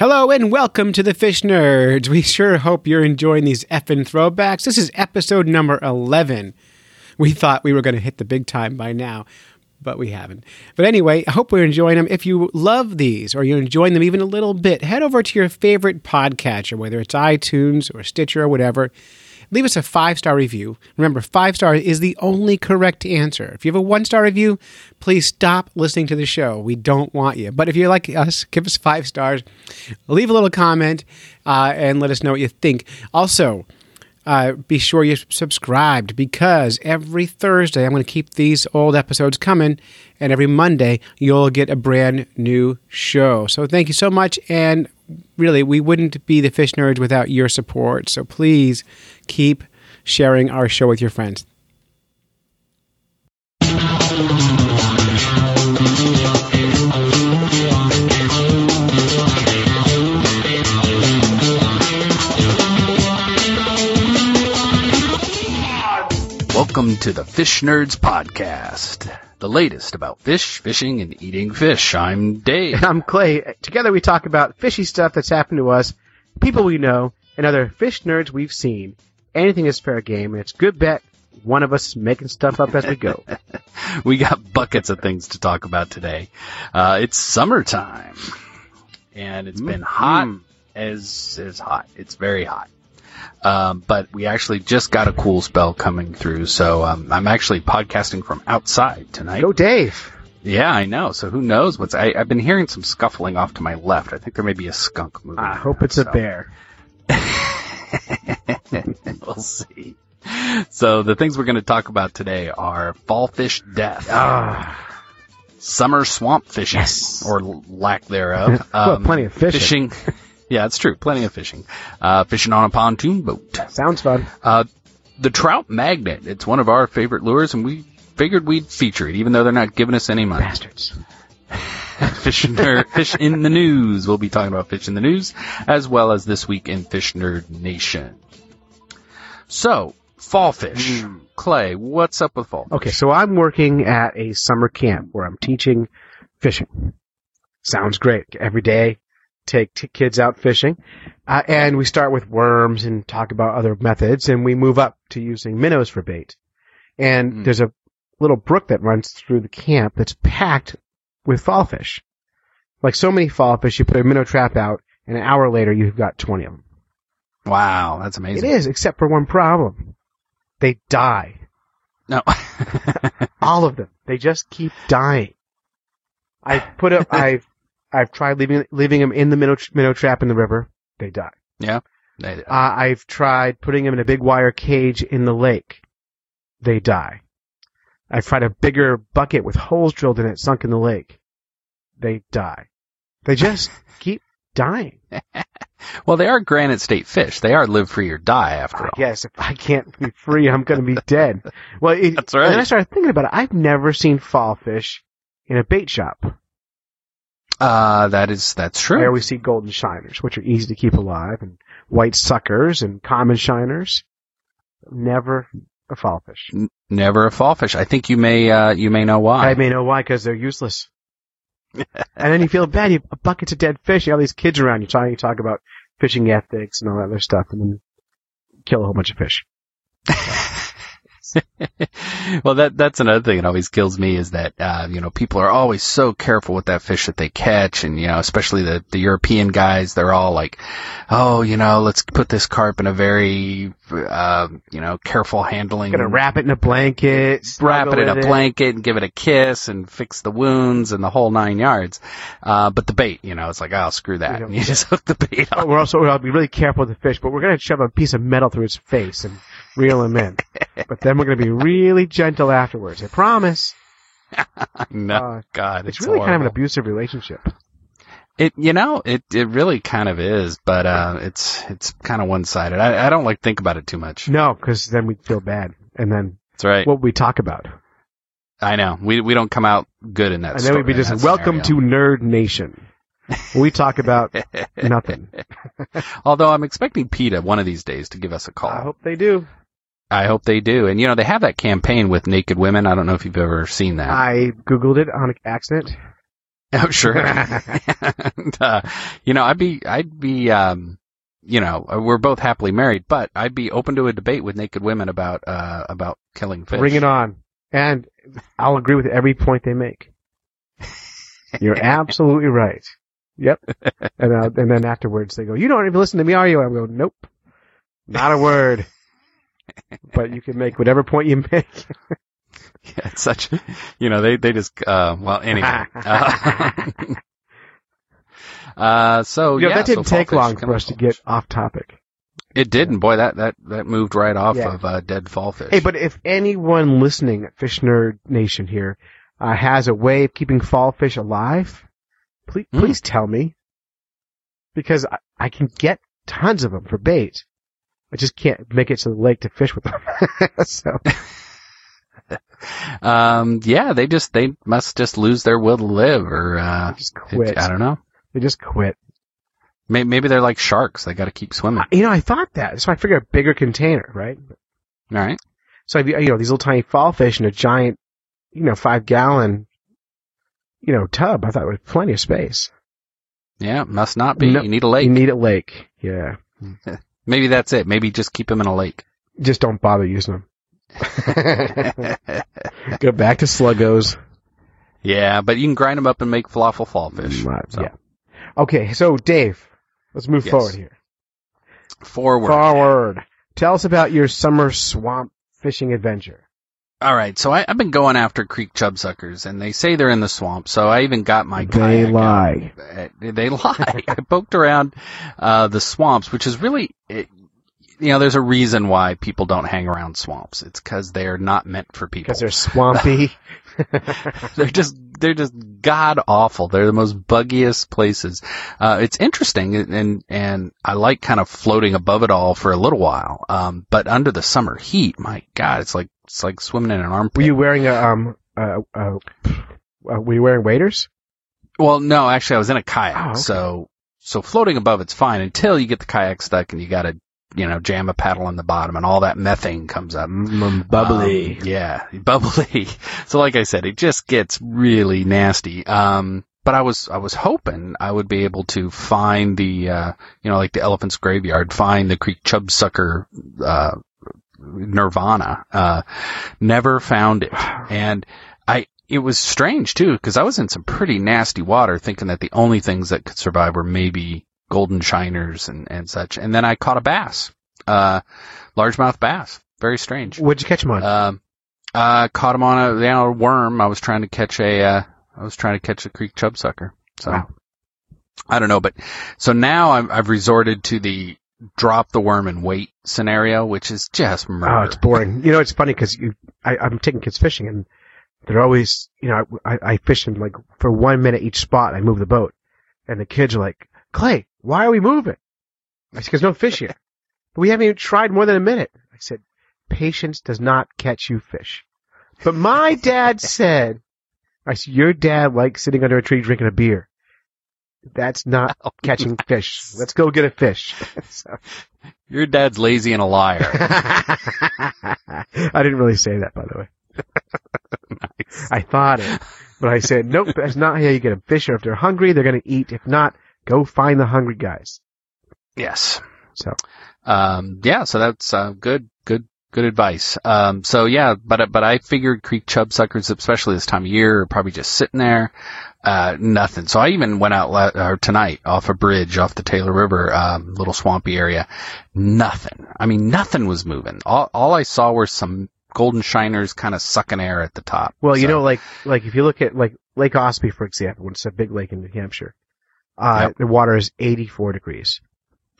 Hello and welcome to the Fish Nerds. We sure hope you're enjoying these effing throwbacks. This is episode number 11. We thought we were going to hit the big time by now, but we haven't. But anyway, I hope we're enjoying them. If you love these or you're enjoying them even a little bit, head over to your favorite podcatcher, whether it's iTunes or Stitcher or whatever. Leave us a five star review. Remember, five star is the only correct answer. If you have a one star review, please stop listening to the show. We don't want you. But if you're like us, give us five stars, leave a little comment, uh, and let us know what you think. Also, uh, be sure you're subscribed because every Thursday I'm going to keep these old episodes coming, and every Monday you'll get a brand new show. So thank you so much, and really, we wouldn't be the Fish Nerds without your support. So please keep sharing our show with your friends. Welcome to the Fish Nerds Podcast, the latest about fish, fishing, and eating fish. I'm Dave. And I'm Clay. Together we talk about fishy stuff that's happened to us, people we know, and other fish nerds we've seen. Anything is fair game, and it's good bet one of us is making stuff up as we go. we got buckets of things to talk about today. Uh, it's summertime, and it's been hot Mm. as as hot. It's very hot. Um, but we actually just got a cool spell coming through, so um, I'm actually podcasting from outside tonight. Go Dave. Yeah, I know. So who knows what's? I, I've been hearing some scuffling off to my left. I think there may be a skunk moving. I hope it's a bear. we'll see. So the things we're going to talk about today are fall fish death, Ah, summer swamp fishing, Yes. or lack thereof. Um, Well, plenty of fishing. yeah, it's true. Plenty of fishing. Uh, fishing on a pontoon boat. sounds fun. Uh, the trout magnet. It's one of our favorite lures, and we figured we'd feature it, even though they're not giving us any money. Bastards. Fish Nerd, Fish in the News. We'll be talking about Fish in the News, as well as this week in Fish Nerd Nation. So, fall fish. Clay, what's up with fall? fish? Okay, so I'm working at a summer camp where I'm teaching fishing. Sounds great. Every day, take t- kids out fishing, uh, and we start with worms and talk about other methods, and we move up to using minnows for bait. And Mm. there's a little brook that runs through the camp that's packed with fall fish. Like so many fall fish, you put a minnow trap out, and an hour later, you've got 20 of them. Wow, that's amazing. It is, except for one problem. They die. No. All of them. They just keep dying. I've put up. I've I've tried leaving leaving them in the minnow, minnow trap in the river. They die. They- Uh, I've tried putting them in a big wire cage in the lake. They die. I've tried a bigger bucket with holes drilled in it, sunk in the lake. They die. They just keep dying. well, they are Granite State fish. They are live free or die after all. Yes, if I can't be free, I'm going to be dead. Well, it, That's right. And then I started thinking about it. I've never seen fall fish in a bait shop. Uh, that is, that's true. There we see golden shiners, which are easy to keep alive, and white suckers and common shiners. Never a fall fish. Never a fall fish. I think you may, uh, you may know why. I may know why, because they're useless. and then you feel bad. You have buckets of dead fish. You have all these kids around. You talk, you talk about fishing ethics and all that other stuff, and then kill a whole bunch of fish. well, that that's another thing that always kills me is that uh, you know people are always so careful with that fish that they catch, and you know especially the the European guys, they're all like, oh, you know, let's put this carp in a very uh, you know careful handling. Gonna wrap it in a blanket, Wrap it in a blanket and give it a kiss and fix the wounds and the whole nine yards. Uh, but the bait, you know, it's like, oh, screw that. you just hook the bait Oh, we're also we'll be really careful with the fish, but we're gonna shove a piece of metal through its face and reel him in. but then we're gonna be really gentle afterwards. I promise. no, Uh, God, it's, it's, really kind of an abusive relationship. It you know it it really kind of is, but uh, it's it's kind of one sided. I, I don't like think about it too much. No, because then we'd feel bad, and then That's right. what we talk about? I know we we don't come out good in that. and then we'd be just welcome to. Nerd Nation. We talk about nothing. Although I'm expecting PETA one of these days to give us a call. I hope they do. I hope they do. And you know they have that campaign with naked women. I don't know if you've ever seen that. I googled it on accident. Oh, sure. and, uh, you know, I'd be, I'd be, um, you know, uh, we're both happily married, but I'd be open to a debate with naked women about, uh, about killing fish. Bring it on. And I'll agree with every point they make. You're absolutely right. Yep. And, uh, and then afterwards they go, you don't even listen to me, are you? I go, nope. Not a word. But you can make whatever point you make. Yeah, it's such, you know, they, they just, uh, well, anyway. Uh, uh, so, You know, yeah. that didn't so take long for us to get off topic. It didn't. Boy, that, that, that moved right off Yeah. of, uh, dead fall fish. Hey, but if anyone listening at Fish Nerd Nation here uh, has a way of keeping fall fish alive, please, Hmm. please tell me. Because I, I can get tons of them for bait. I just can't make it to the lake to fish with them. so, Um, yeah, they just, they must just lose their will to live or, uh, just quit. I don't know. They just quit. Maybe, maybe they're like sharks. They got to keep swimming. You know, I thought that. So I figured a bigger container, right? All right. So you know, these little tiny fall fish in a giant, you know, five gallon, you know, tub, I thought it was plenty of space. Yeah, must not be. No, you need a lake. You need a lake. Yeah. Maybe that's it. Maybe just keep them in a lake. Just don't bother using them. Go back to sluggos. yeah, but you can grind them up and make falafel fall fish. Mm, So, Yeah. Okay, so Dave, let's move Yes. forward here. Forward. Forward. Tell us about your summer swamp fishing adventure. All right. So I, I've been going after creek chub suckers, and they say they're in the swamp. So I even got my They kayak out. lie. Uh, They lie. I poked around uh, the swamps, which is really, it, you know, there's a reason why people don't hang around swamps. It's because they're not meant for people. Because they're swampy. they're just they're just god awful. They're the most buggiest places. Uh, it's interesting and and I like kind of floating above it all for a little while. Um, but under the summer heat, my god, it's like it's like swimming in an armpit. were you wearing a, um, uh, uh, uh, were you wearing waders? well, no, actually, I was in a kayak, Oh, okay. so so floating above it's fine until you get the kayak stuck and you got to you know jam a paddle on the bottom and all that methane comes up. Mm, bubbly. Um, yeah, bubbly. So like I said, it just gets really nasty. Um, but I was I was hoping I would be able to find the uh, you know like the elephant's graveyard, find the creek chub sucker uh, nirvana. Uh, never found it, and I it was strange too because I was in some pretty nasty water, thinking that the only things that could survive were maybe golden shiners and and such, and then I caught a bass, uh, largemouth bass. Very strange. What'd you catch him on? Um, uh, caught him on a, you know, a worm. I was trying to catch a, uh, I was trying to catch a creek chub sucker. So, Wow. I don't know, but, so now I've, I've resorted to the drop the worm and wait scenario, which is just oh, it's boring. You know, it's funny because you, I'm taking kids fishing and they're always, you know, I, I fish in like for one minute each spot. I move the boat and the kids are like, Clay, why are we moving? I said, because no fish here. But we haven't even tried more than a minute. I said, patience does not catch you fish. But my dad said, I said, your dad likes sitting under a tree drinking a beer. That's not catching fish. Let's go get a fish. So- Your dad's lazy and a liar. I didn't really say that, by the way. I thought it, but I said, nope, that's not how you get a fish. Or if they're hungry, they're going to eat. If not, go find the hungry guys. yes. So, Um, yeah, so that's uh, good, good, advice. Um, so yeah, but but I figured creek chub suckers, especially this time of year, are probably just sitting there, uh, nothing. So I even went out la- or tonight off a bridge off the Taylor River, um, little swampy area. Nothing. I mean, nothing was moving. All all I saw were some golden shiners kind of sucking air at the top. well, you So, know, like, like if you look at like Lake Ossipee, for example, when it's a big lake in New Hampshire, uh, Yep. the water is 84 degrees.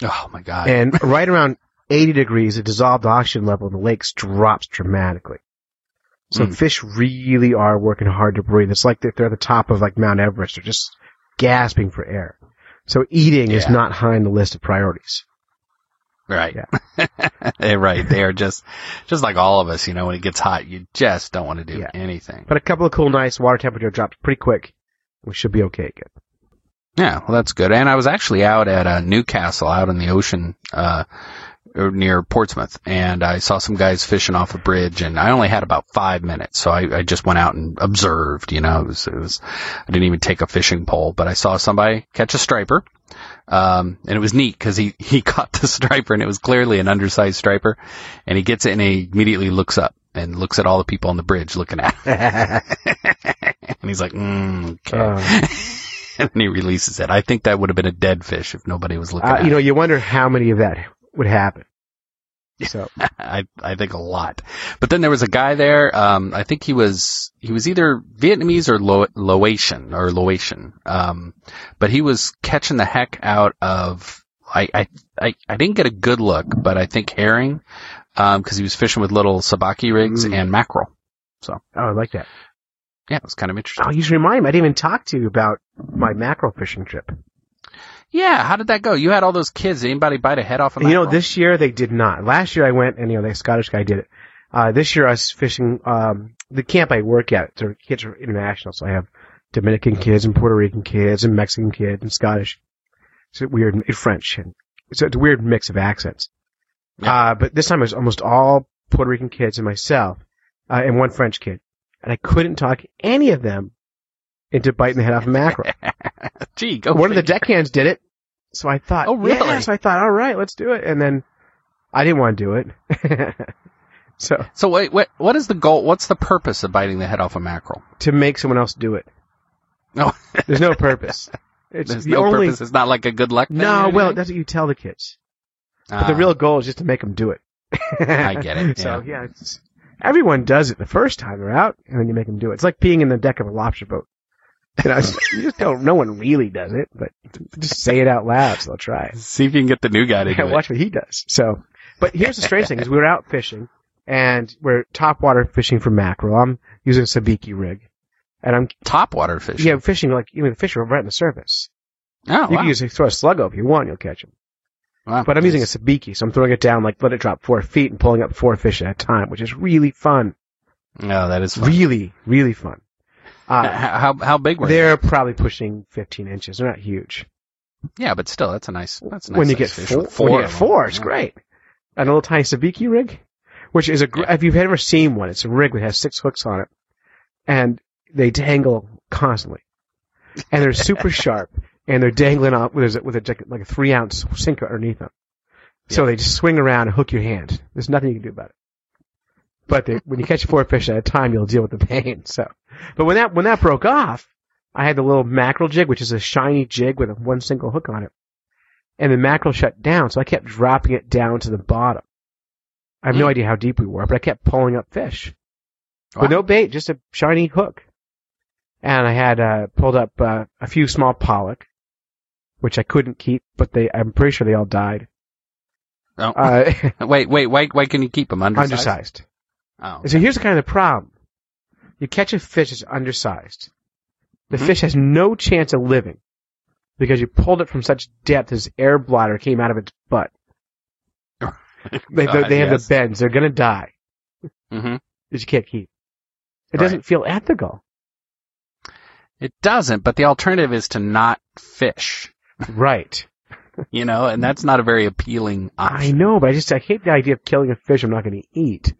oh my god. And right around 80 degrees, the dissolved oxygen level in the lakes drops dramatically. So Mm. fish really are working hard to breathe. It's like they're at the top of like Mount Everest. They're just gasping for air. So eating is not high on the list of priorities. Right. Yeah, right. They are just, just like all of us, you know, when it gets hot, you just don't want to do Yeah. anything. But a couple of cool nights, water temperature drops pretty quick. We should be okay again. Yeah, well, that's good. And I was actually out at uh, Newcastle, out in the ocean, uh, near Portsmouth, and I saw some guys fishing off a bridge, and I only had about five minutes, so I, I just went out and observed. You know, it was, it was I didn't even take a fishing pole, but I saw somebody catch a striper. Um, and it was neat because he, he caught the striper and it was clearly an undersized striper and he gets it and he immediately looks up and looks at all the people on the bridge looking at him. and he's like, mm, okay. Uh, and he releases it. I think that would have been a dead fish if nobody was looking uh, at you know, you wonder how many of that would happen. So I, I think a lot. But then there was a guy there, um, I think he was, he was either Vietnamese or Lo- Laotian, or Laotian. Um, but he was catching the heck out of, I, I, I, I didn't get a good look, but I think herring, um, cause he was fishing with little sabiki rigs Mm. and mackerel. So oh, I like that. Yeah, it was kind of interesting. Oh, you should remind me. I didn't even talk to you about my mackerel fishing trip. Yeah, how did that go? You had all those kids. Did anybody bite a head off a You know, this year they did not. Last year I went, and you know, the Scottish guy did it. Uh, this year I was fishing, um, the camp I work at, their kids are international, so I have Dominican kids and Puerto Rican kids and Mexican kids and Scottish. It's a weird, and French, and it's a, it's a weird mix of accents. Yeah. Uh, but this time it was almost all Puerto Rican kids and myself, uh, and one French kid. And I couldn't talk any of them into biting the head off a mackerel. Gee, go one of the figure. deckhands did it. So I thought, Oh, really? Yeah, so I thought, all right, let's do it. And then I didn't want to do it. so So wait, what, what is the goal? What's the purpose of biting the head off a mackerel? to make someone else do it, No, there's no purpose. It's there's the no only. purpose. It's not like a good luck. thing No, well, that's what you tell the kids. But the Ah. real goal is just to make them do it. I get it, So yeah, it's, everyone does it the first time they're out, and then you make them do it. It's like being in the deck of a lobster boat. You know, it's- you just don't. No one really does it, but just say it out loud, so I'll try. See if you can get the new guy to do Yeah, it. watch what he does. So, but here's the strange thing: is we were out fishing, and we're topwater fishing for mackerel. I'm using a sabiki rig, and I'm Top water fish. yeah fishing like even the fish are right on the surface. Oh, You wow. can use throw a slug over if you want, you'll catch them. Wow. But I'm using a sabiki, so I'm throwing it down like let it drop four feet and pulling up four fish at a time, which is really fun. No, that is fun. Really, really fun. Uh, how how big were they? they're probably pushing 15 inches. They're not huge. Yeah, but still, that's a nice. That's a nice when you get fish four, when you get four, it's Yeah. great. And a little tiny sabiki rig, which is a gr- if you've ever seen one, it's a rig that has six hooks on it, and they dangle constantly, and they're super sharp, and they're dangling off with a, with a like a three ounce sinker underneath them. So they just swing around and hook your hand. There's nothing you can do about it. But they, when you catch four fish at a time, you'll deal with the pain. So, but when that when that broke off, I had the little mackerel jig, which is a shiny jig with a one single hook on it, and the mackerel shut down. So I kept dropping it down to the bottom. I have no Hmm. idea how deep we were, but I kept pulling up fish Wow. with no bait, just a shiny hook. And I had uh, pulled up uh, a few small pollock, which I couldn't keep, but they I'm pretty sure they all died. Oh. Uh, wait, wait, why why can you keep them undersized? undersized. Oh, So here's the kind of the problem. You catch a fish that's undersized. The Mhm. fish has no chance of living because you pulled it from such depth as air bladder came out of its butt. They, God, they have yes. the bends. They're going to die hmm that you can't keep. It Right. doesn't feel ethical. It doesn't, but the alternative is to not fish. Right. You know, and that's not a very appealing I know, but I just, I hate the idea of killing a fish I'm not going to eat.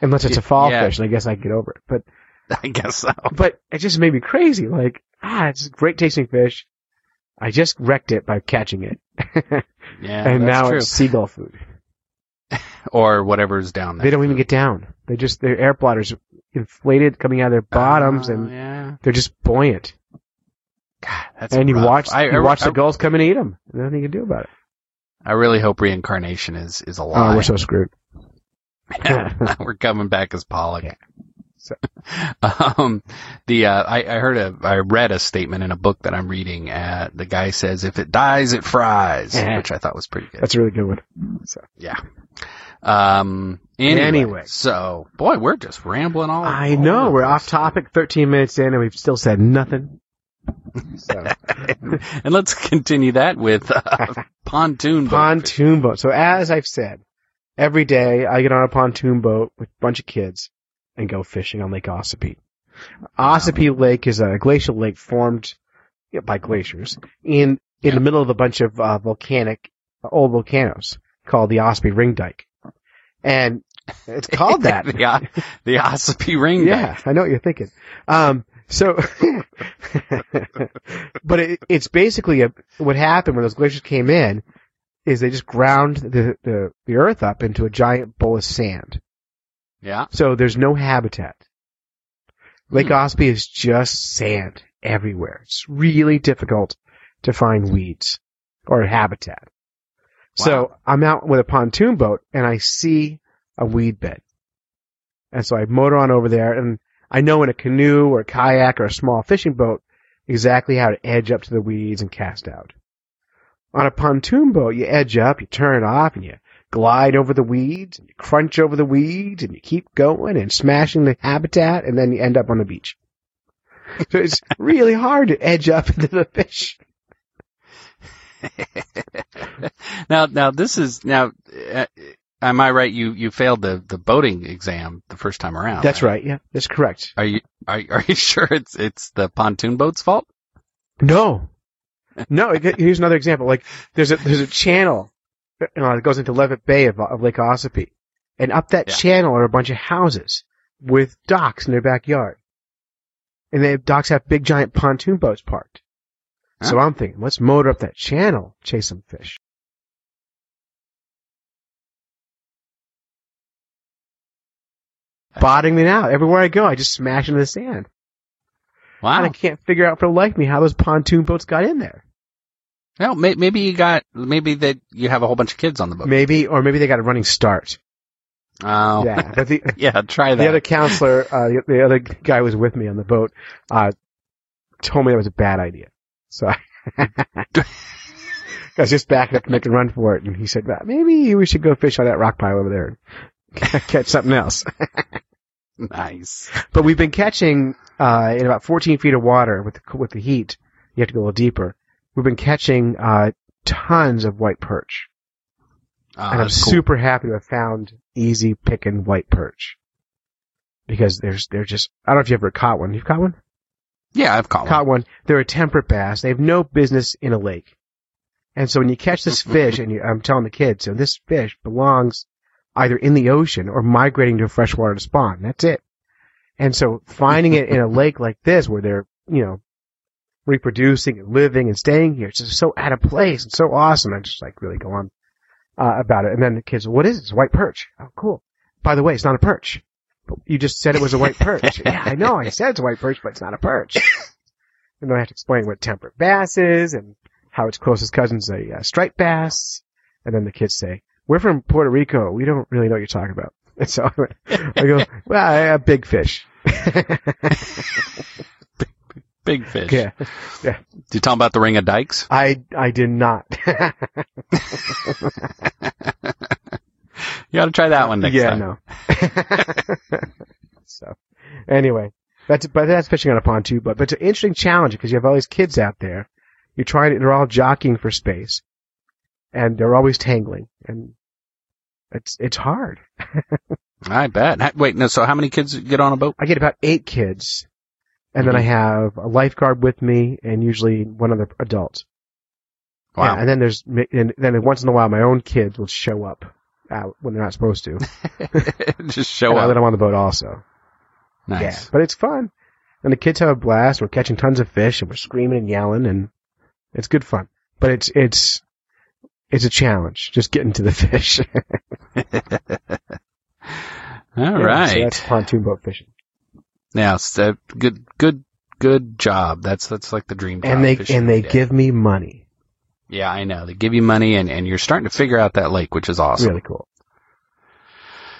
Unless it's a fall Yeah. fish, and I guess I can get over it. But, I guess so. but it just made me crazy. Like, ah, it's a great tasting fish. I just wrecked it by catching it. Yeah, and now true. it's seagull food. or whatever's down there. They don't even get down. They just their air bladders inflated coming out of their bottoms, Oh, and yeah, they're just buoyant. God, that's and you rough. watch I, you I, watch I, the gulls come and eat them. Nothing you can do about it. I really hope reincarnation is is a lie. Oh, we're so screwed. we're coming back as Pollock. Yeah. So- Um, the uh, I, I heard a I read a statement in a book that I'm reading. Uh, the guy says, "If it dies, it fries," Yeah. which I thought was pretty good. That's a really good one. So yeah. Um. Anyway, Anyway. so boy, we're just rambling all. I all know we're off topic. Thirteen minutes in, and we've still said nothing. So and let's continue that with uh, pontoon. boat pontoon boat. So as I've said, every day I get on a pontoon boat with a bunch of kids and go fishing on Lake Ossipee. Ossipee Lake is a glacial lake formed by glaciers in in the middle of a bunch of uh, volcanic old volcanoes. called the Ossipee ring dike. And it's called that. the, O- the Ossipee ring. Dyke. Yeah, I know what you're thinking. Um, so, but it, it's basically a, what happened when those glaciers came in is they just ground the, the, the earth up into a giant bowl of sand. Yeah. So there's no habitat. Lake Hmm. Ossipee is just sand everywhere. It's really difficult to find weeds or habitat. So I'm out with a pontoon boat and I see a weed bed. And so I motor on over there and I know in a canoe or a kayak or a small fishing boat exactly how to edge up to the weeds and cast out. On a pontoon boat, you edge up, you turn it off, and you glide over the weeds, and you crunch over the weeds, and you keep going and smashing the habitat, and then you end up on the beach. So it's really hard to edge up into the fish. now, now this is now. Uh, am I right? You you failed the the boating exam the first time around. That's right. Yeah, that's correct. Are you are are you sure it's it's the pontoon boat's fault? No, no. Here's another example. Like there's a there's a channel Uh, you know, that goes into Leavitt Bay of, of Lake Ossipee, and up that Yeah. channel are a bunch of houses with docks in their backyard, and the docks have big giant pontoon boats parked. So I'm thinking, let's motor up that channel, chase some fish. Bottoming out everywhere I go, I just smash into the sand. Wow. And I can't figure out for the life me how those pontoon boats got in there. Well, may, maybe you got maybe that you have a whole bunch of kids on the boat. Maybe, or maybe they got a running start. Oh, Yeah, but the yeah. Try that. the other counselor, uh, the, the other guy who was with me on the boat, uh, told me that was a bad idea. So I, I was just backing up to make a run for it, and he said, "Well, maybe we should go fish on that rock pile over there and catch something else. nice. but we've been catching uh, in about 14 feet of water with the, with the heat. You have to go a little deeper. We've been catching uh, tons of white perch. Oh, and I'm cool. super happy to have found easy picking white perch because there's they're just I don't know if you ever caught one. You've caught one? Yeah, I've caught, one. Caught one. one. They're a temperate bass. They have no business in a lake. And so when you catch this fish, and you, I'm telling the kids, so this fish belongs either in the ocean or migrating to freshwater to spawn. That's it. And so finding it in a lake like this, where they're you know reproducing and living and staying here, it's just so out of place and so awesome. I just like really go on uh, about it. And then the kids, what is it? It's a white perch. Oh, cool. By the way, it's not a perch. You just said it was a white perch. yeah, I know. I said it's a white perch, but it's not a perch. and then I have to explain what temperate bass is and how its closest cousin's a uh, striped bass. And then the kids say, "We're from Puerto Rico. We don't really know what you're talking about." And so I go, "Well, I have big fish." Big fish. yeah, yeah. Did you tell them about the ring of dikes? I I did not. You got to try that one next yeah, time. Yeah, no. so, anyway, that's but that's fishing on a pontoon. But but it's an interesting challenge because you have all these kids out there. You're trying to, they're all jockeying for space, and they're always tangling, and it's it's hard. I bet. Wait, no. So how many kids get on a boat? I get about eight kids, and then I mm-hmm. have a lifeguard with me, and usually one other adult. Wow. Yeah, and then there's and then once in a while my own kids will show up out when they're not supposed to. Just show and up. them on the boat also. Nice. Yeah, but it's fun. And the kids have a blast. We're catching tons of fish and we're screaming and yelling and it's good fun. But it's, it's, it's a challenge just getting to the fish. All Yeah, right. So that's pontoon boat fishing. Now, so good, good, good job. That's that's like the dream job. And they, and they day. give me money. Yeah, I know. They give you money, and and you're starting to figure out that lake, which is awesome. Really cool.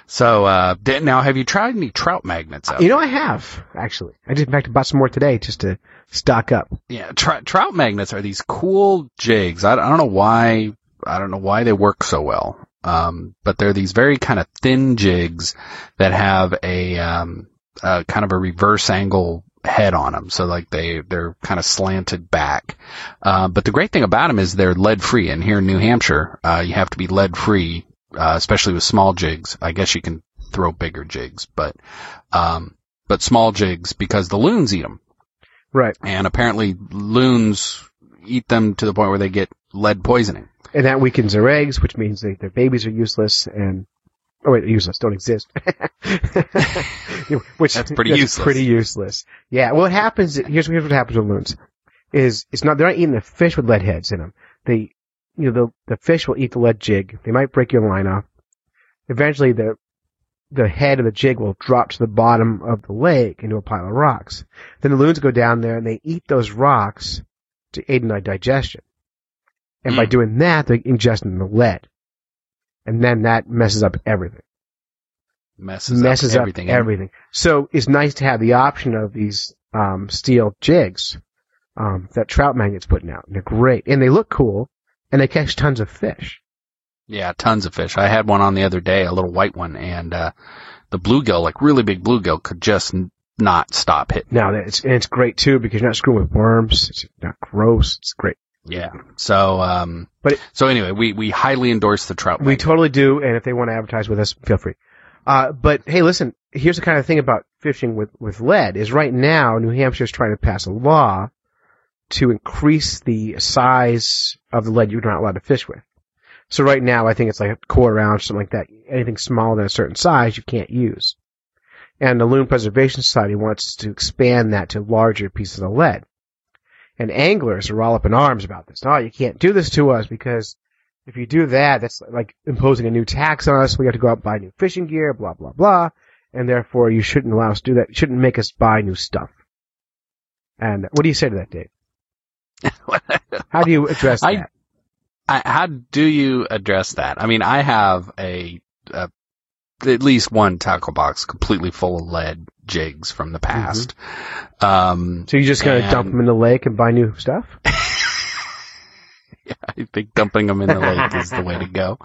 So, uh, now have you tried any trout magnets out? You know, I have, actually. I just, in fact, bought some more today just to stock up. Yeah, tr- trout magnets are these cool jigs. I, I don't know why. I don't know why they work so well. Um, but they're these very kind of thin jigs that have a um, uh, kind of a reverse angle head on them. So like they they're kind of slanted back. Uh, but the great thing about them is they're lead free. And here in New Hampshire, uh, you have to be lead free, uh, especially with small jigs. I guess you can throw bigger jigs, but um, but small jigs because the loons eat them Right. and apparently loons eat them to the point where they get lead poisoning. and that weakens their eggs, which means they, their babies are useless and oh wait, useless don't exist. which That's pretty useless. Pretty useless. Yeah. Well, what happens? Here's here's what happens with loons. Is it's not they're not eating the fish with lead heads in them. They you know the the fish will eat the lead jig. They might break your line off. Eventually, the the head of the jig will drop to the bottom of the lake into a pile of rocks. Then the loons go down there and they eat those rocks to aid in their digestion. And by Mm. doing that, they're ingesting the lead. And then that messes up everything. Messes, messes up up everything. everything. So it's nice to have the option of these um, steel jigs um, that Trout Magnet's putting out. They're great. And they look cool. And they catch tons of fish. Yeah, tons of fish. I had one on the other day, a little white one, and uh, the bluegill, like really big bluegill, could just n- not stop hitting. Now, it's, and it's great too because you're not screwing with worms. It's not gross. It's great. Yeah. So, um, But it- so anyway, we we highly endorse the trout. We totally do, and if they want to advertise with us, feel free. Uh, but hey, listen, here's the kind of thing about fishing with, with lead is right now New Hampshire's trying to pass a law to increase the size of the lead you're not allowed to fish with. So right now, I think it's like a quarter ounce, or something like that. Anything smaller than a certain size, you can't use. And the Loon Preservation Society wants to expand that to larger pieces of lead. And anglers are all up in arms about this. Oh, you can't do this to us because if you do that, that's like imposing a new tax on us. We have to go out and buy new fishing gear, blah, blah, blah. And therefore you shouldn't allow us to do that. You shouldn't make us buy new stuff. And what do you say to that, Dave? How do you address I- that? I, how do you address that? I mean, I have a, a at least one tackle box completely full of lead jigs from the past. Um, So you just gonna dump them in the lake and buy new stuff? Yeah, I think dumping them in the lake is the way to go.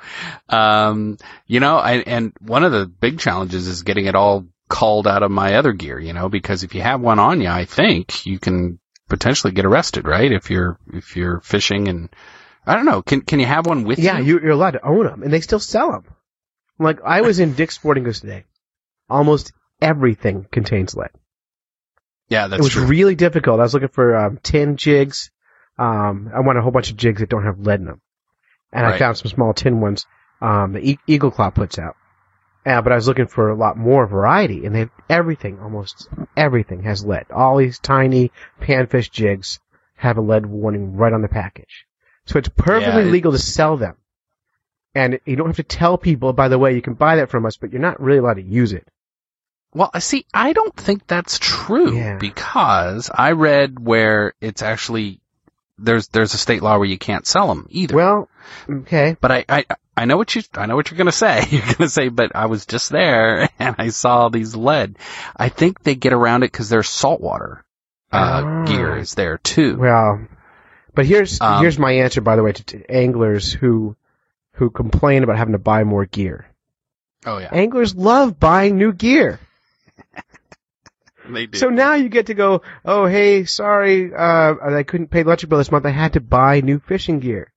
Um, you know, I, and one of the big challenges is getting it all called out of my other gear, you know, because if you have one on you, I think you can potentially get arrested, right? If you're, if you're fishing and, I don't know, can, can you have one with you? Yeah, you? you, you're allowed to own them, and they still sell them. Like I was in Dick's Sporting Goods today. Almost everything contains lead. Yeah, that's it was true. really difficult. I was looking for um, tin jigs. Um, I want a whole bunch of jigs that don't have lead in them, and I found some small tin ones um, that e- Eagle Claw puts out. Uh, but I was looking for a lot more variety, and they have everything, almost everything has lead. All these tiny panfish jigs have a lead warning right on the package, so it's perfectly Yeah, it- legal to sell them. And you don't have to tell people, by the way, you can buy that from us, but you're not really allowed to use it. Well, I see. I don't think that's true Yeah. because I read where it's actually there's there's a state law where you can't sell them either. Well, okay. but I, I I know what you I know what you're gonna say. You're gonna say, but I was just there and I saw these lead. I think they get around it because there's saltwater uh, Ah. gear is there too. Well, but here's Um, here's my answer, by the way, to, to anglers who who complain about having to buy more gear. oh yeah, Anglers love buying new gear. they do. So now you get to go, oh hey, sorry, uh, I couldn't pay the electric bill this month. I had to buy new fishing gear.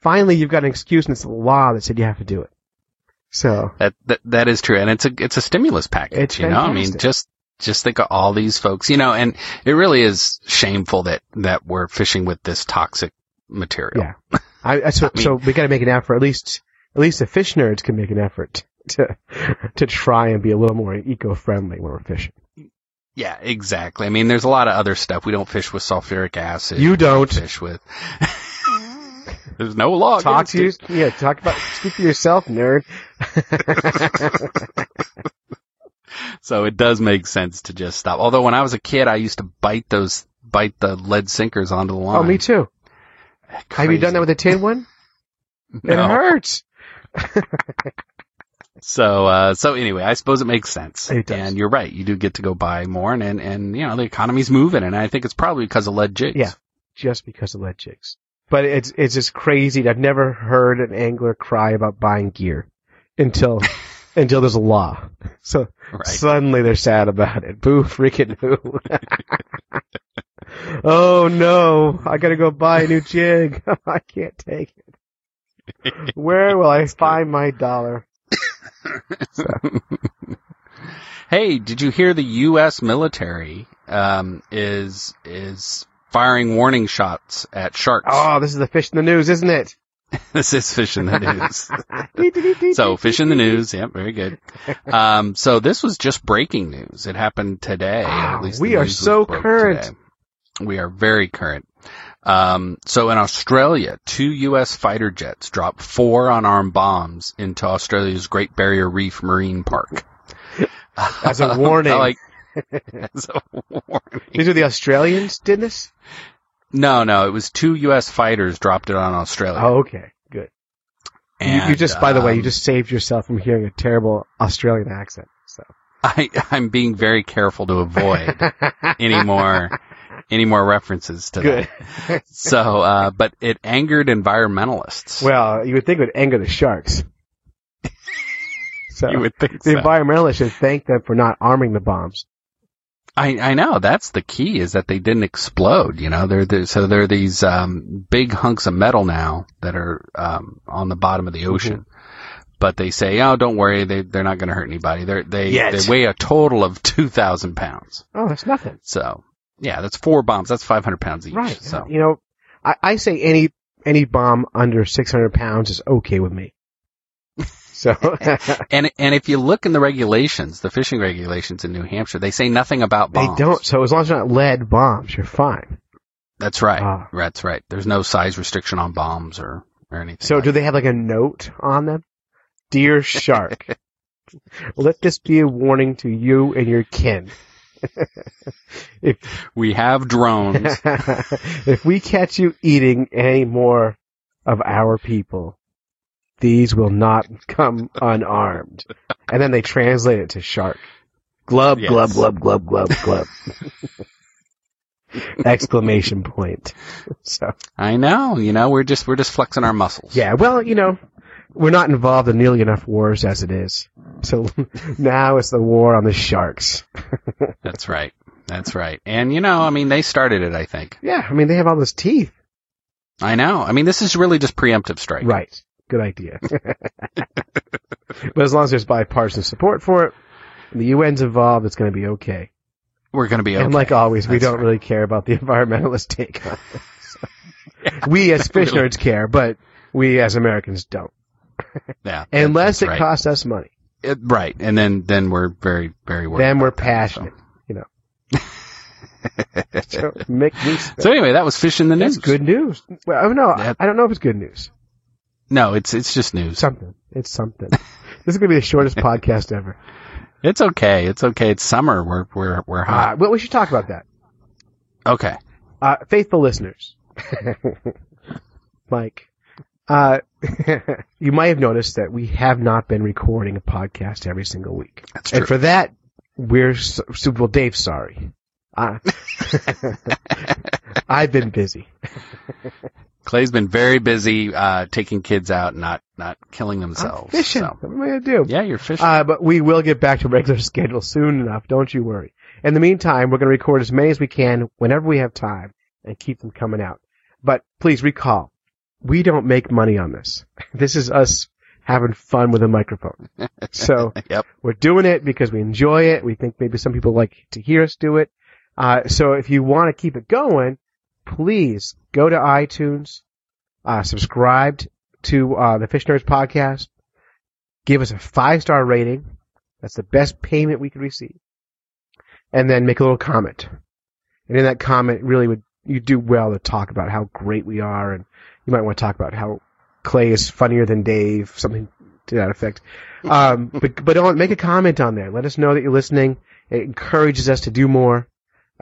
Finally, you've got an excuse, and it's the law that said you have to do it. So That, that that is true, and it's a it's a stimulus package. It's you know, I mean, just just think of all these folks, you know, and it really is shameful that that we're fishing with this toxic material. Yeah. I, I so, I mean- so we got to make an effort. At least at least the fish nerds can make an effort to to try and be a little more eco friendly when we're fishing. Yeah, exactly. I mean, there's a lot of other stuff. We don't fish with sulfuric acid. You don't. fish with. there's no law. talk to you. it. Yeah, talk about speak for yourself, nerd. So it does make sense to just stop. Although when I was a kid, I used to bite those bite the lead sinkers onto the line. oh, me too. Have you done that with a tin one? It hurts. So, uh, so anyway, I suppose it makes sense. It does. And you're right. You do get to go buy more and, and, and, you know, the economy's moving and I think it's probably because of lead jigs. Yeah. Just because of lead jigs. But it's it's just crazy. I've never heard an angler cry about buying gear until until there's a law. So Right. suddenly they're sad about it. Boo freaking boo. Oh no, I gotta go buy a new jig. I can't take it. Where will I find my dollar? hey, did you hear the U.S. military, um, is, is firing warning shots at sharks? Oh, this is the fish in the news, isn't it? this is fish in the news. so fish in the news. Yep, very good. Um, so this was just breaking news. It happened today. Wow, at least we are so current. today. We are very current. Um, so in Australia, two U.S. fighter jets dropped four unarmed bombs into Australia's Great Barrier Reef Marine Park. As a warning. like, as a warning. These are the Australians did this? No, no, it was two U.S. fighters dropped it on Australia. Oh, okay. Good. You, you just, by the way, you um, just saved yourself from hearing a terrible Australian accent. So. I, I'm being very careful to avoid any more any more references to Good. that. So, uh, but it angered environmentalists. Well, you would think it would anger the sharks. So you would think the so. environmentalists should thank them for not arming the bombs. I, I know that's the key is that they didn't explode. You know, they're, they're so there are these um, big hunks of metal now that are um, on the bottom of the ocean. But they say, oh, don't worry, they they're not going to hurt anybody. They're, they Yet. they weigh a total of two thousand pounds. Oh, that's nothing. So yeah, that's four bombs. That's five hundred pounds each. Right. So You know, I, I say any any bomb under 600 pounds is okay with me. So And and if you look in the regulations, the fishing regulations in New Hampshire, they say nothing about bombs. they don't. So as long as they're not lead bombs, you're fine. That's right. Ah. That's right. There's no size restriction on bombs or or anything. So like do they have like a note on them? Dear shark, let this be a warning to you and your kin. if We have drones. if we catch you eating any more of our people, these will not come unarmed. And then they translate it to shark. Glub, Yes. glub, glub, glub, glub, glub. Exclamation point. So, I know. You know, we're just we're just flexing our muscles. yeah, well, you know, we're not involved in nearly enough wars as it is. So now it's the war on the sharks. That's right. That's right. And you know, I mean, they started it. I think. Yeah, I mean, they have all those teeth. I know. I mean, this is really just preemptive strike. Right. Good idea. but as long as there's bipartisan support for it, and the UN's involved, it's going to be okay. We're going to be okay. And like always, we don't right. really care about the environmentalist take on it. So, we as fish Really. nerds care, but we as Americans don't. Yeah. Unless it right. costs us money. It- right. And then then we're very very worried. Then we're about that, passionate, you know. So So, so anyway, that was fish in the news. That's good news. Well, I don't know. That- I don't know if it's good news. No, it's it's just news. Something. It's something. this is going to be the shortest podcast ever. It's okay. It's okay. It's summer. We're we're we're Uh, hot. well, we should talk about that. Okay. Uh, faithful listeners, Mike, uh, you might have noticed that we have not been recording a podcast every single week. That's true. And for that, we're, so- well, Dave's sorry. Uh, I've been busy. Clay's been very busy uh taking kids out, not not killing I'm themselves. fishing. so. What am I to do? Yeah, you're fishing. Uh, but we will get back to regular schedule soon enough. Don't you worry. In the meantime, we're going to record as many as we can whenever we have time and keep them coming out. But please recall, we don't make money on this. This is us having fun with a microphone. So yep. we're doing it because we enjoy it. We think maybe some people like to hear us do it. Uh, so if you want to keep it going, please go to iTunes, uh, subscribe to uh, the Fish Nerds podcast, give us a five star rating. That's the best payment we could receive, and then make a little comment. And in that comment, really would you do well to talk about how great we are, and you might want to talk about how Clay is funnier than Dave, something to that effect. Um, but but don't make a comment on there. Let us know that you're listening. It encourages us to do more.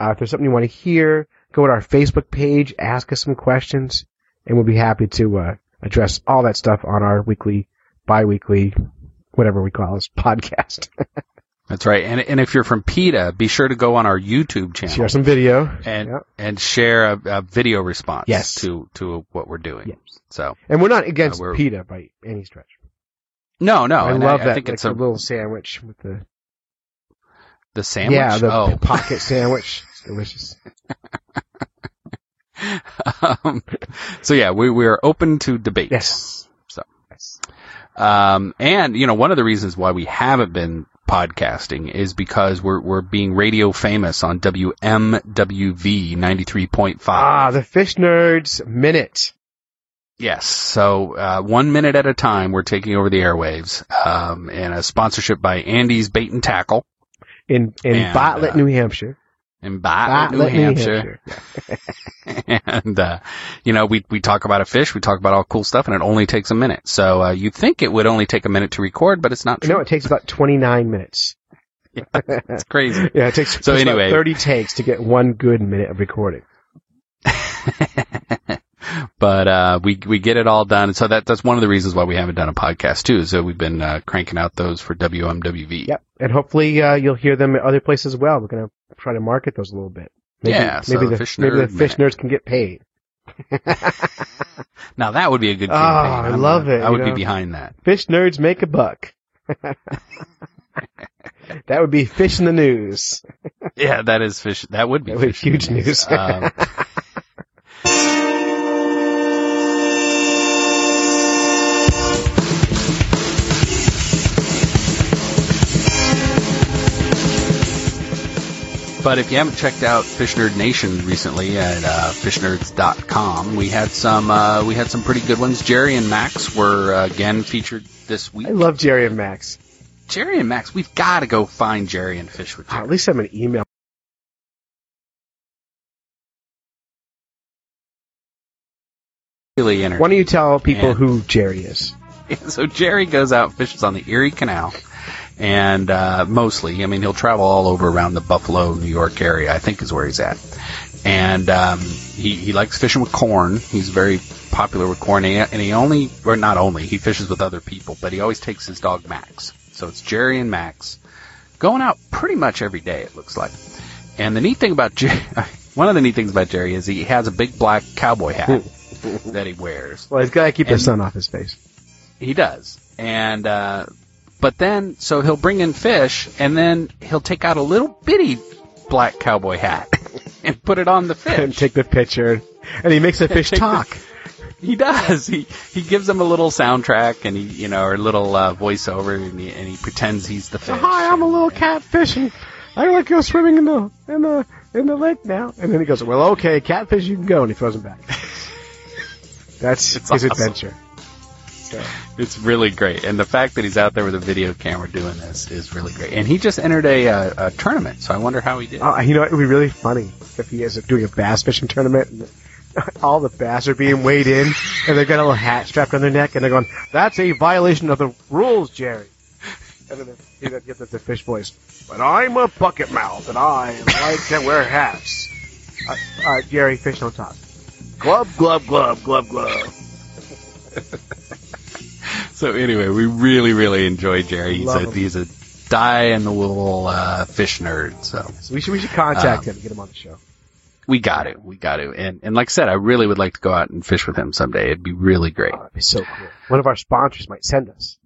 Uh, if there's something you want to hear, go to our Facebook page, ask us some questions, and we'll be happy to uh, address all that stuff on our weekly, bi-weekly, whatever we call this podcast. That's right. And and if you're from PETA, be sure to go on our YouTube channel Share some video. and Yep. and share a, a video response Yes. to to what we're doing. Yes. So And we're not against Uh, we're- PETA by any stretch. no, no, I love I, that I think like, it's a little sandwich with the the sandwich. yeah the oh, pocket sandwich. It's delicious. um, so yeah, we we're open to debate. Yes. So. Yes. Um, and you know, one of the reasons why we haven't been podcasting is because we're we're being radio famous on WMWV 93.5. Ah, the Fish Nerds Minute. Yes. So uh, one minute at a time, we're taking over the airwaves, um, and a sponsorship by Andy's Bait and Tackle In in And, Bartlett, uh, New Hampshire. In Bartlett, New Bartlett, Hampshire. and uh, you know, we we talk about a fish, we talk about all cool stuff, and it only takes a minute. So uh, you'd think it would only take a minute to record, but it's not true. No, it takes about 29 minutes. it's crazy. Yeah, it takes, So anyway. 30 takes to get one good minute of recording. But uh, we we get it all done. So that that's one of the reasons why we haven't done a podcast too. So we've been uh, cranking out those for WMWV. Yep. And hopefully, uh, you'll hear them at other places as well. We're going to try to market those a little bit. Maybe, Yeah, so maybe the Fish maybe the fish nerds can get paid. Now that would be a good Oh. I I'm- love it, I you would know. be behind that. Fish nerds make a buck. that would be fish in the news. Yeah, that is fish. That would be That would be huge the news. Um, But if you haven't checked out Fish Nerd Nation recently at uh, fishnerds.com, we had some uh, we had some pretty good ones. Jerry and Max were uh, again featured this week. I love Jerry and Max. Jerry and Max, we've got to go find Jerry and fish with Oh, Jerry. at least I'm an email. Really. Why don't you tell people And- who Jerry is? so Jerry goes out fishes on the Erie Canal, and uh, mostly, I mean, he'll travel all over around the Buffalo, New York area. I think is where he's at, and um, he he likes fishing with corn. He's very popular with corn, and he, only, or not only, he fishes with other people, but he always takes his dog Max. So it's Jerry and Max going out pretty much every day. It looks like, and the neat thing about Jerry, one of the neat things about Jerry is he has a big black cowboy hat that he wears. Well, he's got to keep the sun off his face. He does. And, uh, but then, so he'll bring in fish, and then he'll take out a little bitty black cowboy hat and put it on the fish. And take the picture. And he makes the fish Take the- talk. He does. He he gives them a little soundtrack and he you know or a little uh, voiceover and he, and he pretends he's the fish. Hi, I'm a little catfish, and I like to go swimming in the in the in the lake now. And then he goes, "Well, okay, catfish, you can go," and he throws him back. That's It's his awesome. adventure. It's really great, and the fact that he's out there with a video camera doing this is really great. And he just entered a, uh, a tournament, so I wonder how he did. Oh, you know, it would be really funny if he is doing a bass fishing tournament. And all the bass are being weighed in, and they've got a little hat strapped on their neck, and they're going, "That's a violation of the rules, Jerry." And then he gets the fish voice, "But I'm a bucket mouth, and I like to wear hats." Uh, uh, Jerry, fish don't talk. Glub, glub, glub, glub, glub. So anyway, we really, really enjoy Jerry. He's a he's a die in the wool uh, fish nerd. So So we should we should contact Um, him and get him on the show. we got it, we got it. And and like I said, I really would like to go out and fish with him someday. It'd be really great. Oh, that'd be so cool. One of our sponsors might send us.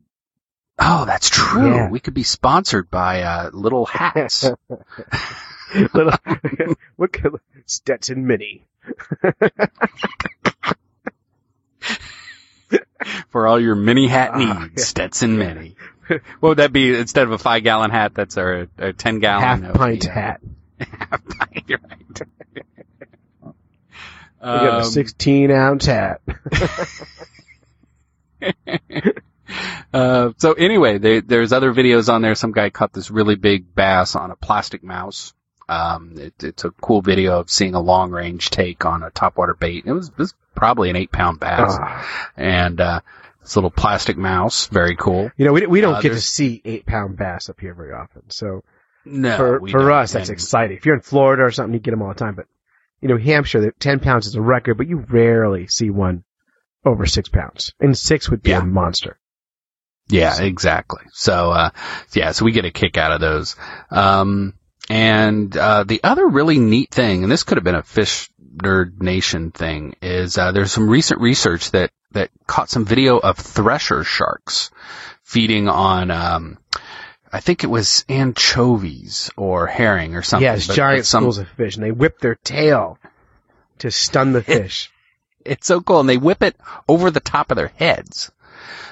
Oh, that's true. Yeah. We could be sponsored by uh, Little Hats Little, what could, Stetson Mini. for all your mini hat Ah, needs. yeah. Stetson Mini. What would that be instead of a five gallon hat? That's a, a ten gallon Half pint be, uh, hat. half pint. Right. We got a Um, 16 ounce hat. Uh, so anyway, they, there's other videos on there. Some guy caught this really big bass on a plastic mouse. Um, it, it's a cool video of seeing a long range take on a topwater bait. It was, it was probably an eight pound bass, Ah. and uh, this little plastic mouse, very cool. You know, we, we don't Uh, get to see eight pound bass up here very often. So No, for, for don't. us, that's And- exciting. If you're in Florida or something, you get them all the time. But, you know, Hampshire, the 10 pounds is a record, but you rarely see one over six pounds. And six would be Yeah. a monster. Yeah, exactly. So, uh, yeah, so we get a kick out of those. Um, and, uh, the other really neat thing, and this could have been a Fish Nerd Nation thing, is, uh, there's some recent research that, that caught some video of thresher sharks feeding on, um, I think it was anchovies or herring or something. yes, but- giant but some- schools of fish, and they whip their tail to stun the fish. It's so cool, and they whip it over the top of their heads.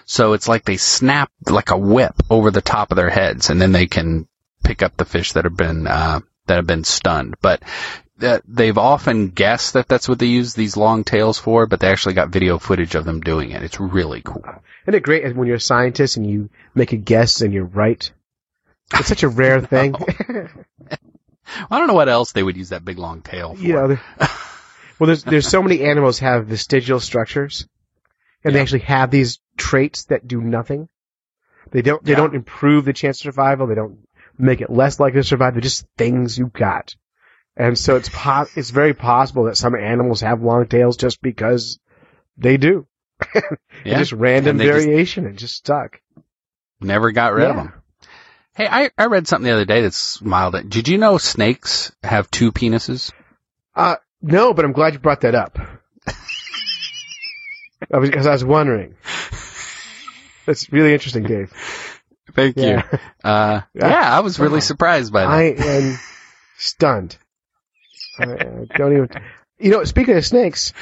So it's like they snap like a whip over the top of their heads, and then they can pick up the fish that have been uh, that have been stunned. But that they've often guessed that that's what they use these long tails for, but they actually got video footage of them doing it. It's really cool. Isn't it great when you're a scientist and you make a guess and you're right? It's such a rare thing. I don't know what else they would use that big long tail for. you know, well, there's there's so many animals have vestigial structures, and they actually have these traits that do nothing. They don't they Yeah. don't improve the chance of survival. They don't make it less likely to survive. They're just things you got, and so it's po- it's very possible that some animals have long tails just because they do. Yeah. Just random And they just variation. it just stuck. never got rid of them. Hey, I, I read something the other day that's mild. Did you know snakes have two penises? Uh, no, but I'm glad you brought that up. I because I was wondering. That's really interesting, Dave. Thank Yeah. you. Uh, Yeah. I was really surprised by that. I am stunned. I, I don't even. You know, speaking of snakes,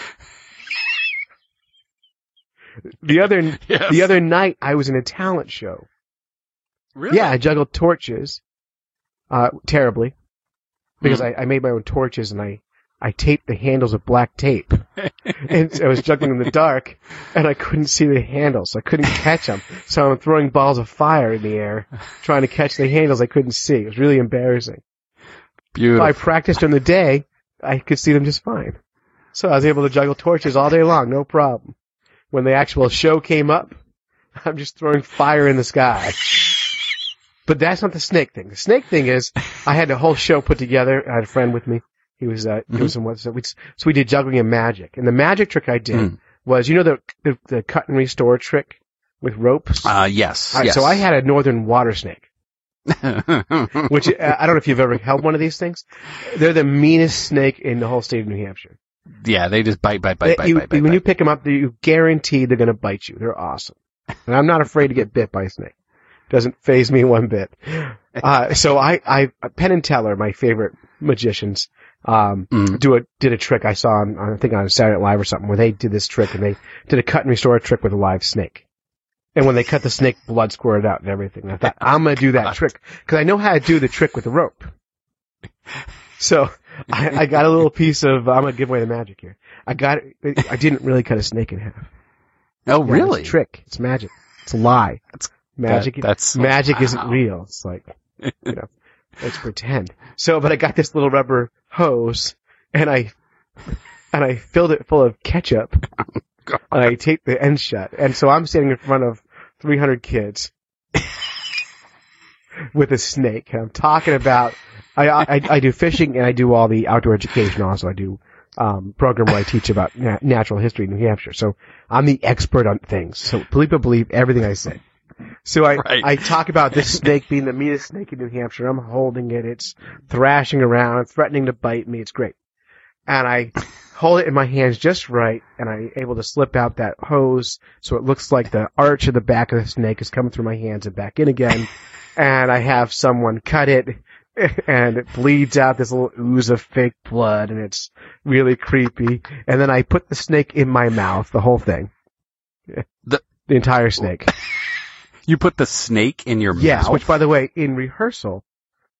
the other Yes. the other night I was in a talent show. really? Yeah, I juggled torches, uh, terribly, because Mm. I, I made my own torches and I I taped the handles with black tape, and I was juggling in the dark, and I couldn't see the handles. I couldn't catch them, so I'm throwing balls of fire in the air, trying to catch the handles I couldn't see. It was really embarrassing. If Beautiful. I practiced during the day, I could see them just fine. So I was able to juggle torches all day long, no problem. When the actual show came up, I'm just throwing fire in the sky. But that's not the snake thing. The snake thing is, I had the whole show put together. I had a friend with me. He was uh, doing Mhm. some what so we so we did juggling and magic. And the magic trick I did Mm. was, you know, the, the the cut and restore trick with ropes. Uh, yes. Right, yes. So I had a northern water snake which uh, I don't know if you've ever held one of these things. They're the meanest snake in the whole state of New Hampshire. yeah, they just bite, bite, bite, They- bite, you- bite, bite. when you pick them up, you guarantee they're going to bite you. They're awesome, and I'm not afraid to get bit by a snake. Doesn't faze me one bit. Uh, so I, I, Penn and Teller, my favorite magicians, um, Mm. do a did a trick I saw on, on I think on Saturday Night Live or something where they did this trick and they did a cut and restore trick with a live snake. And when they cut the snake, blood squirted out and everything. I thought I'm gonna do that trick because I know how to do the trick with the rope. So I, I got a little piece of. I'm gonna give away the magic here. I got. I didn't really cut a snake in half. Oh, Yeah, really? It's a trick. It's magic. It's a lie. That's- magic. That- that's magic isn't real. It's like, you know, let's pretend. So, but I got this little rubber hose and I, and I filled it full of ketchup God. and I taped the end shut. And so I'm standing in front of 300 kids with a snake and I'm talking about, I, I, I do fishing and I do all the outdoor education also. I do, um, program where I teach about na- natural history in New Hampshire. So I'm the expert on things. So people believe everything I say. So I, Right. I talk about this snake being the meanest snake in New Hampshire. I'm holding it. It's thrashing around, threatening to bite me. It's great. And I hold it in my hands just right, and I'm able to slip out that hose so it looks like the arch of the back of the snake is coming through my hands and back in again. and I have someone cut it, and it bleeds out this little ooze of fake blood, and it's really creepy. And then I put the snake in my mouth, the whole thing. The- the entire snake. You put the snake in your Yes, mouth. which by the way, in rehearsal,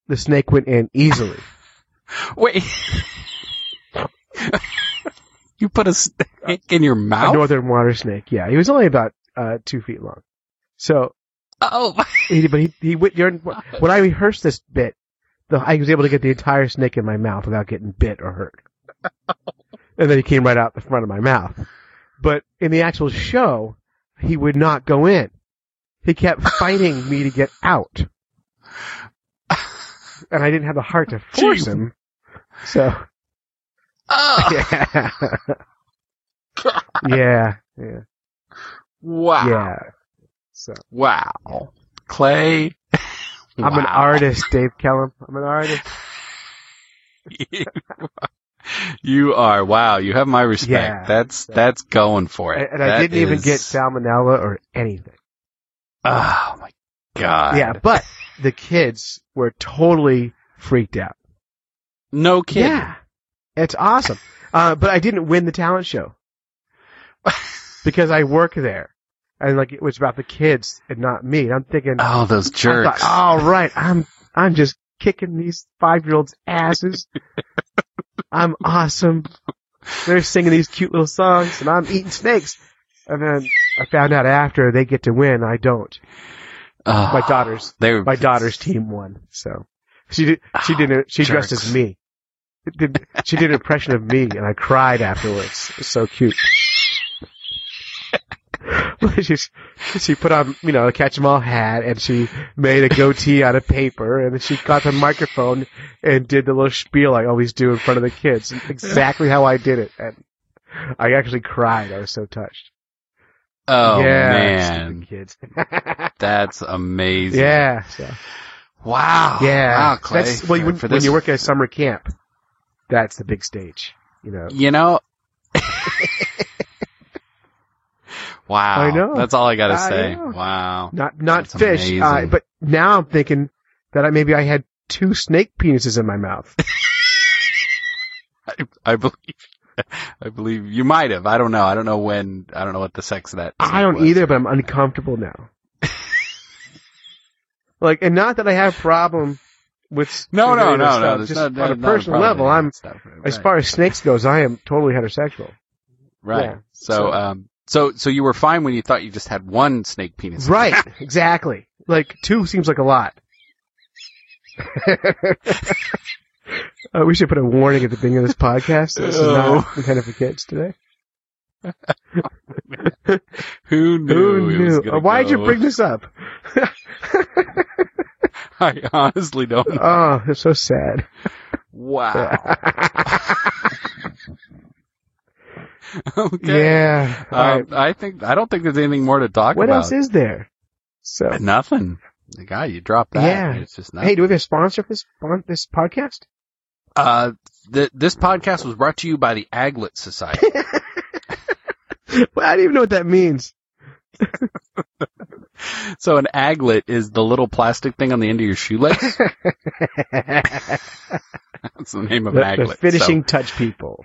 the snake went in easily. Wait. you put a snake in your A mouth? northern water snake. Yeah, he was only about uh, two feet long. So, oh. he, but he, he went when I rehearsed this bit, the, I was able to get the entire snake in my mouth without getting bit or hurt. and then he came right out the front of my mouth. But in the actual show, he would not go in. He kept fighting me to get out. And I didn't have the heart to force Jeez. him. So, Oh. yeah. yeah, yeah, Wow. yeah. So, Wow. Clay. I'm an artist, Dave Kellum. I'm an artist. you are. Wow. You have my respect. Yeah. That's, that's going for it. And, and I didn't even get salmonella or anything. Oh my God. Yeah, but the kids were totally freaked out. No kidding. Yeah. It's awesome. Uh, but I didn't win the talent show. because I work there. And like, it was about the kids and not me. And I'm thinking, Oh, those jerks. all right, I'm, I'm just kicking these five year olds asses. I'm awesome. They're singing these cute little songs, and I'm eating snakes. And then I found out after they get to win, I don't. Oh, My daughters, were my daughter's team won. So she did. She ah, did. it. She dressed as me. Did, she did an impression of me, and I cried afterwards. It was so cute. she, she put on, you know, a catch 'em all hat, and she made a goatee out of paper, and she got the microphone and did the little spiel I always do in front of the kids, exactly how I did it, and I actually cried. I was so touched. Oh yeah, man, kids. that's amazing. yeah, so. Wow. Yeah. Wow, Clay. That's, well, for- when, for when you work at a summer camp, that's the big stage. You know. You know. wow. I know. That's all I gotta I say. know. Wow. Not not That's fish. Uh, but now I'm thinking that I, maybe I had two snake penises in my mouth. I, I believe. I believe you might have. I don't know. I don't know when. I don't know what the sex of that. I don't was. either, but I'm uncomfortable now. like, and not that I have problem with No, no, no, no. Just not, on a personal level, I'm stuff. as Right. far as snakes goes, I am totally heterosexual. right. yeah, so, so- um, so, so you were fine when you thought you just had one snake penis. Right, exactly. Like two seems like a lot. uh, we should put a warning at the beginning of this podcast. This is Oh. not intended for kids today. Who knew? Who knew? Uh, Why'd you bring this up? I honestly don't. know. oh, it's so sad. Wow. okay. Yeah. All right. Um, I think I don't think there's anything more to talk What about. else is there? So, Nothing. The guy, you dropped that. Yeah. It's just nothing. hey, do we have a sponsor for this this podcast? Uh, th- this podcast was brought to you by the Aglet Society. Well, I don't even know what that means. so an aglet is the little plastic thing on the end of your shoelace. That's the name of an the aglet. finishing touch people.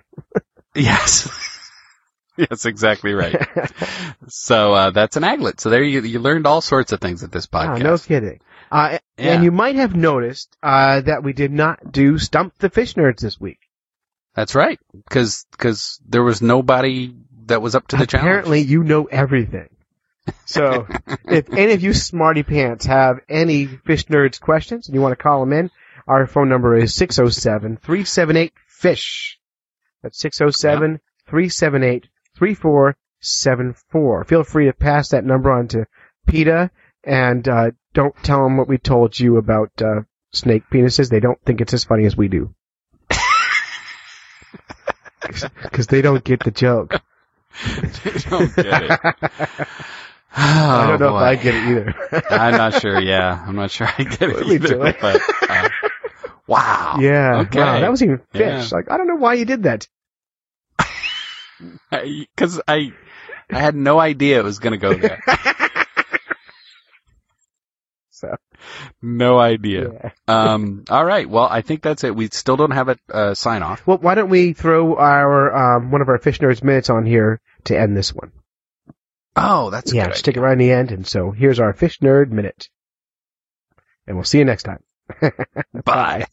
Yes. Yes, exactly right. so uh, that's an aglet. So there you you learned all sorts of things at this Oh, podcast. no kidding. Uh, Yeah. And you might have noticed uh, that we did not do Stump the Fish Nerds this week. That's right. Because because there was nobody that was up to the challenge. Apparently, you know everything. So, if any of you smarty pants have any Fish Nerds questions and you want to call them in, our phone number is 607-378-FISH. That's 607-378-3474. Feel free to pass that number on to PETA and uh, don't tell them what we told you about uh, snake penises. They don't think it's as funny as we do. Because they don't get the joke. They don't get it. I don't know Oh, if I get it either. I'm not sure. Yeah, I'm not sure I get it either. But uh, wow. Yeah. Okay. Wow, that was even fish. Yeah. Like I don't know why you did that. Because I, I had no idea it was going to go there. So No idea. yeah. Um. All right. Well, I think that's it. We still don't have a uh, sign off. Well, why don't we throw our um, one of our fish nerds minutes on here to end this one? Oh, that's a yeah, stick it right in the end. And so here's our fish nerd minute, and we'll see you next time. Bye.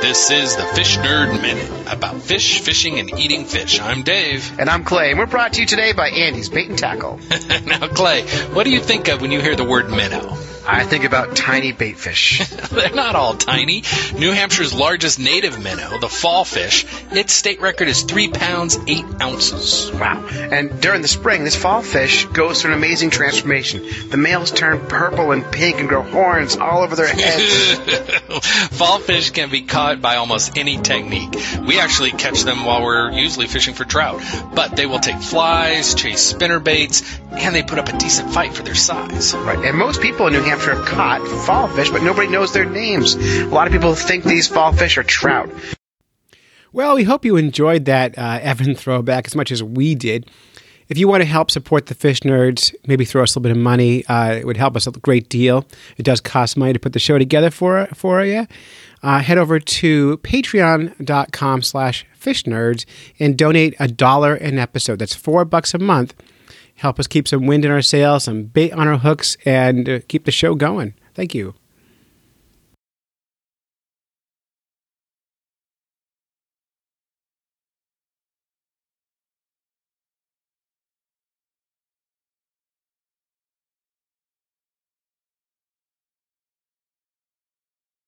This is the Fish Nerd Minute about fish, fishing, and eating fish. I'm Dave. And I'm Clay, and we're brought to you today by Andy's Bait and Tackle. now, Clay, what do you think of when you hear the word minnow? I think about tiny baitfish. They're not all tiny. New Hampshire's largest native minnow, the fall fish, its state record is 3 pounds 8 ounces. Wow. And during the spring, this fall fish goes through an amazing transformation. The males turn purple and pink and grow horns all over their heads. fall fish can be caught by almost any technique. We actually catch them while we're usually fishing for trout, but they will take flies, chase spinner baits, and they put up a decent fight for their size. right. And most people in New Hampshire have caught fall fish, but nobody knows their names. A lot of people think these fall fish are trout. Well, we hope you enjoyed that uh, Evan throwback as much as we did. If you want to help support the Fish Nerds, maybe throw us a little bit of money. Uh, it would help us a great deal. It does cost money to put the show together for for you. Uh, head over to patreon.com slash fish nerds and donate a dollar an episode. That's four bucks a month. Help us keep some wind in our sails, some bait on our hooks, and uh, keep the show going. Thank you.